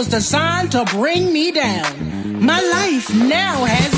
Was designed to bring me down. My life now has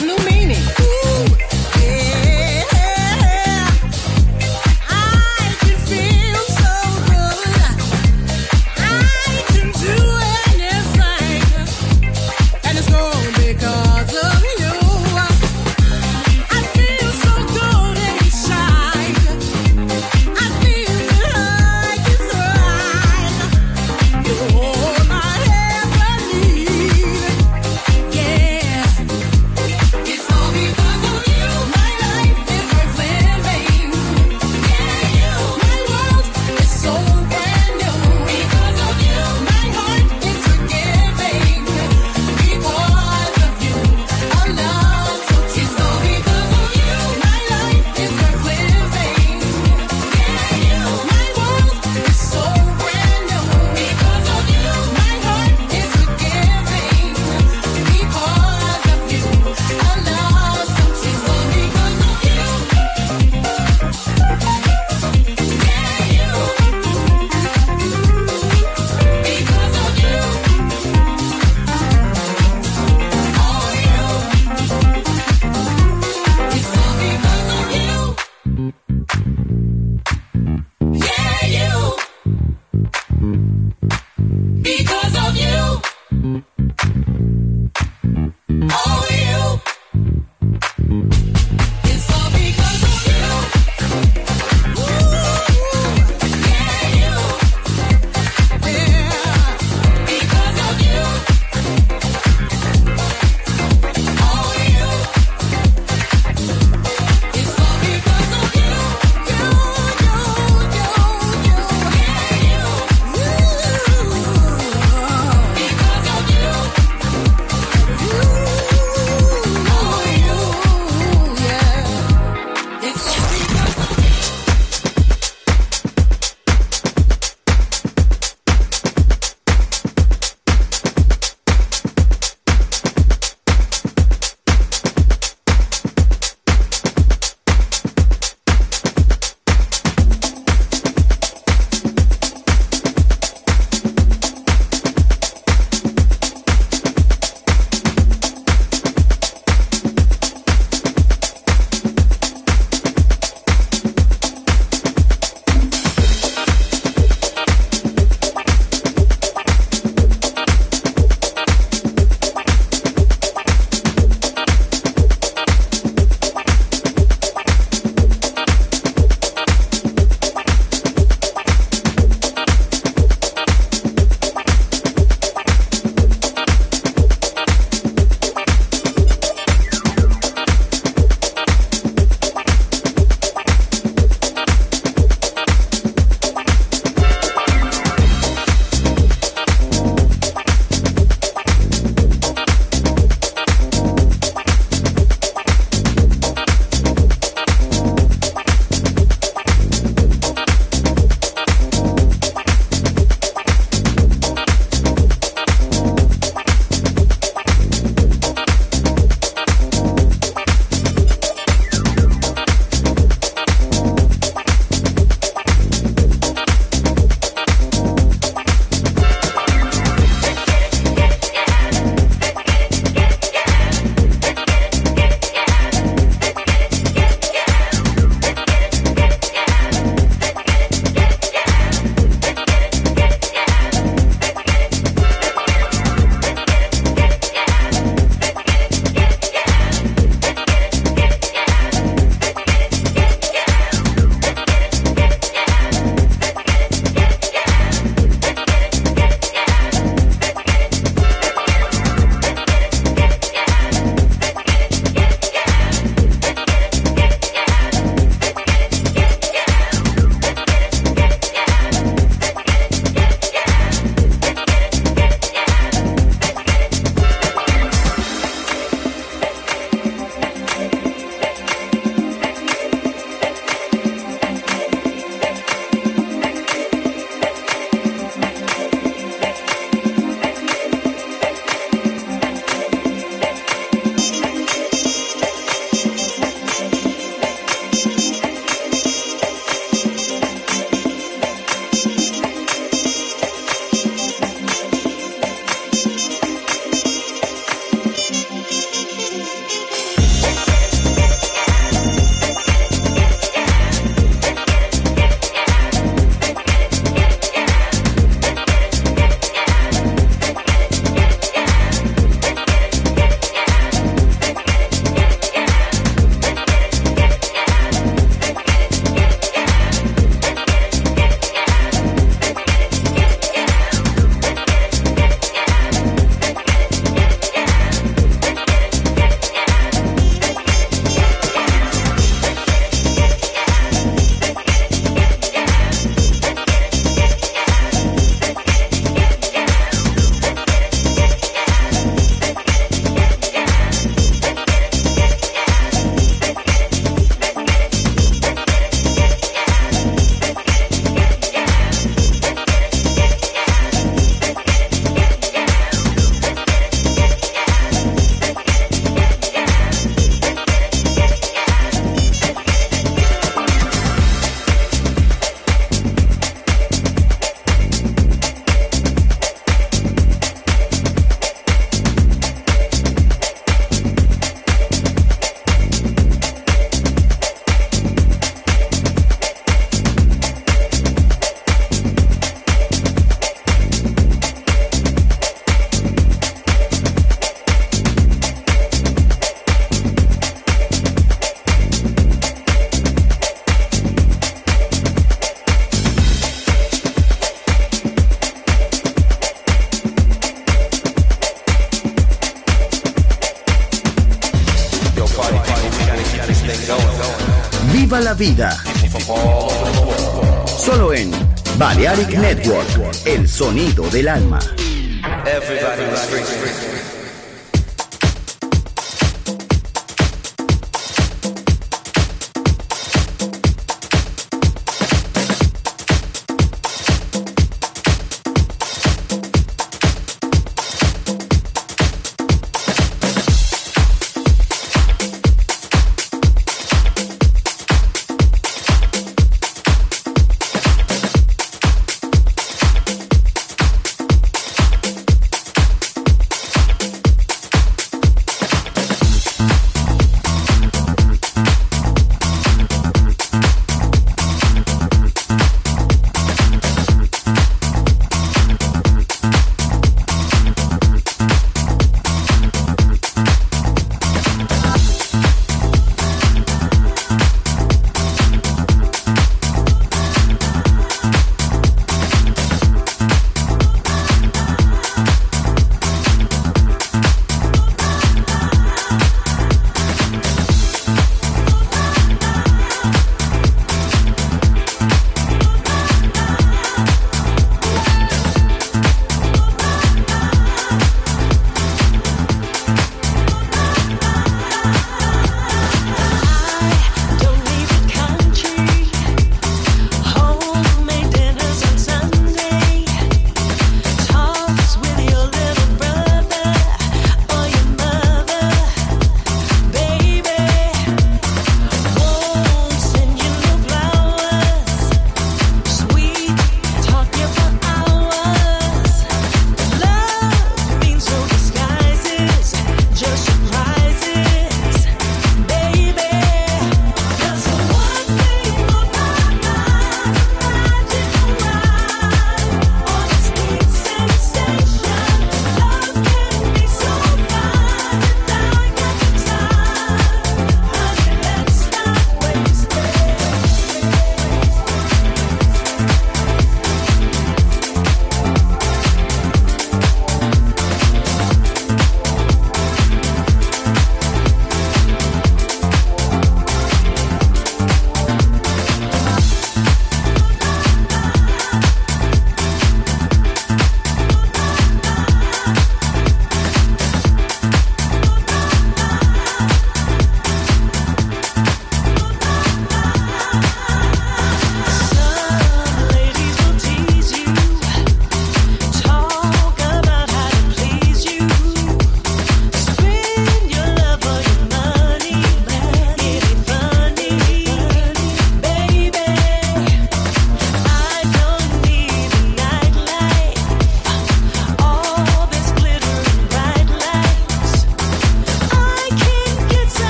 sonido del alma.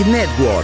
Network.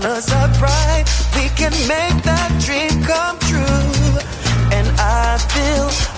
colors are bright. We can make that dream come true. And I feel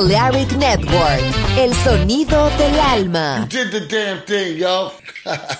Balearic Network, el sonido del alma. Did the damn thing, yo.